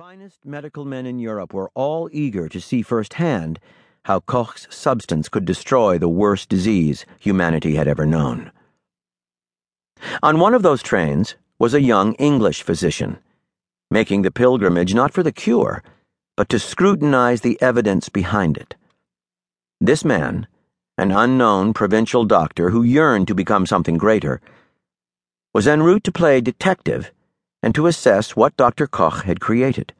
finest medical men in Europe were all eager to see firsthand how Koch's substance could destroy the worst disease humanity had ever known. On one of those trains was a young English physician, making the pilgrimage not for the cure, but to scrutinize the evidence behind it. This man, an unknown provincial doctor who yearned to become something greater, was en route to play detective and to assess what Dr. Koch had created.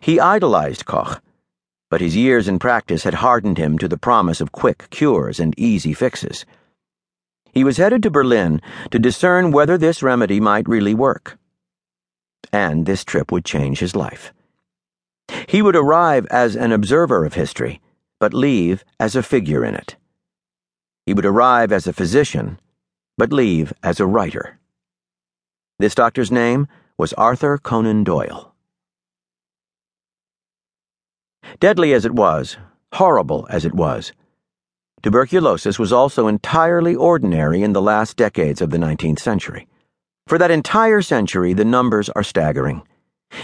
He idolized Koch, but his years in practice had hardened him to the promise of quick cures and easy fixes. He was headed to Berlin to discern whether this remedy might really work. And this trip would change his life. He would arrive as an observer of history, but leave as a figure in it. He would arrive as a physician, but leave as a writer. This doctor's name was Arthur Conan Doyle. Deadly as it was, horrible as it was, tuberculosis was also entirely ordinary in the last decades of the 19th century. For that entire century, the numbers are staggering.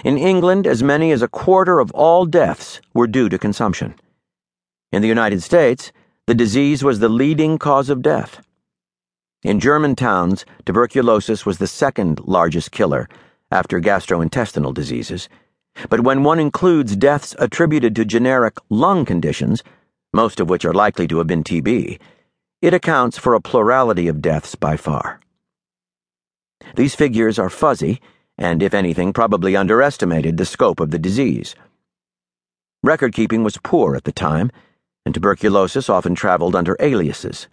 In England, as many as a quarter of all deaths were due to consumption. In the United States, the disease was the leading cause of death. In German towns, tuberculosis was the second largest killer, after gastrointestinal diseases. But when one includes deaths attributed to generic lung conditions, most of which are likely to have been TB, it accounts for a plurality of deaths by far. These figures are fuzzy, and if anything, probably underestimated the scope of the disease. Record keeping was poor at the time, and tuberculosis often traveled under aliases.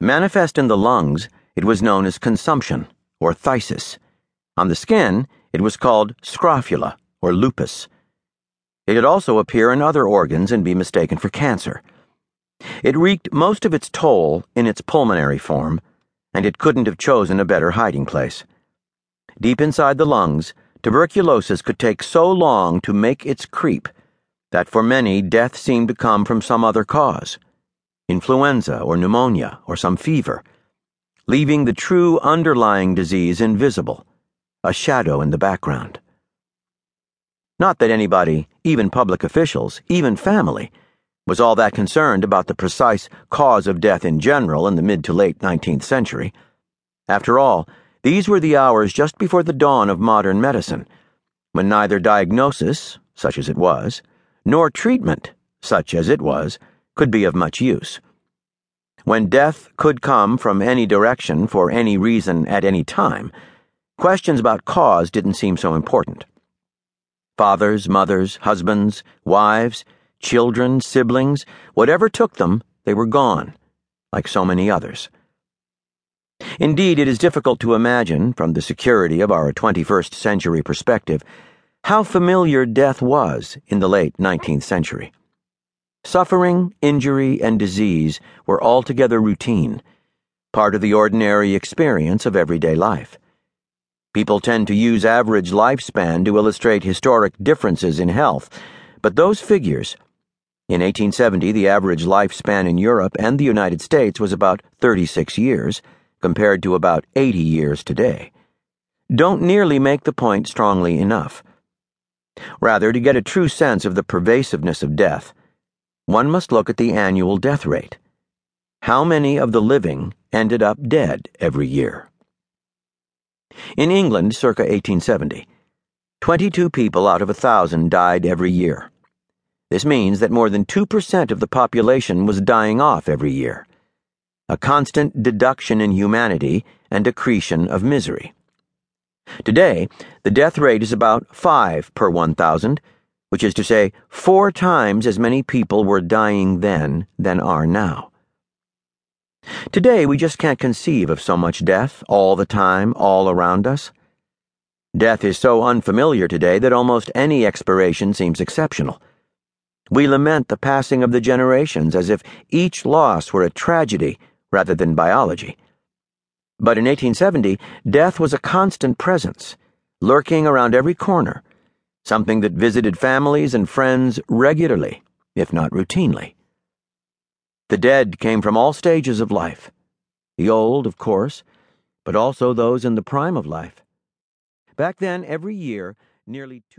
Manifest in the lungs, it was known as consumption, or phthisis. On the skin, it was called scrofula, or lupus. It could also appear in other organs and be mistaken for cancer. It wreaked most of its toll in its pulmonary form, and it couldn't have chosen a better hiding place. Deep inside the lungs, tuberculosis could take so long to make its creep that for many death seemed to come from some other cause influenza or pneumonia or some fever, leaving the true underlying disease invisible, a shadow in the background. Not that anybody, even public officials, even family, was all that concerned about the precise cause of death in general in the mid to late 19th century. After all, these were the hours just before the dawn of modern medicine, when neither diagnosis, such as it was, nor treatment, such as it was, could be of much use. When death could come from any direction for any reason at any time, questions about cause didn't seem so important. Fathers, mothers, husbands, wives, children, siblings, whatever took them, they were gone, like so many others. Indeed, it is difficult to imagine, from the security of our 21st century perspective, how familiar death was in the late 19th century. Suffering, injury, and disease were altogether routine, part of the ordinary experience of everyday life. People tend to use average lifespan to illustrate historic differences in health, but those figures, in 1870, the average lifespan in Europe and the United States was about 36 years, compared to about 80 years today, don't nearly make the point strongly enough. Rather, to get a true sense of the pervasiveness of death, one must look at the annual death rate. How many of the living ended up dead every year? In England, circa 1870, 22 people out of a thousand died every year. This means that more than 2% of the population was dying off every year, a constant deduction in humanity and accretion of misery. Today, the death rate is about 5 per 1,000 which is to say, four times as many people were dying then than are now. Today, we just can't conceive of so much death all the time, all around us. Death is so unfamiliar today that almost any expiration seems exceptional. We lament the passing of the generations as if each loss were a tragedy rather than biology. But in 1870, death was a constant presence, lurking around every corner something that visited families and friends regularly, if not routinely. The dead came from all stages of life the old, of course, but also those in the prime of life. Back then, every year, nearly two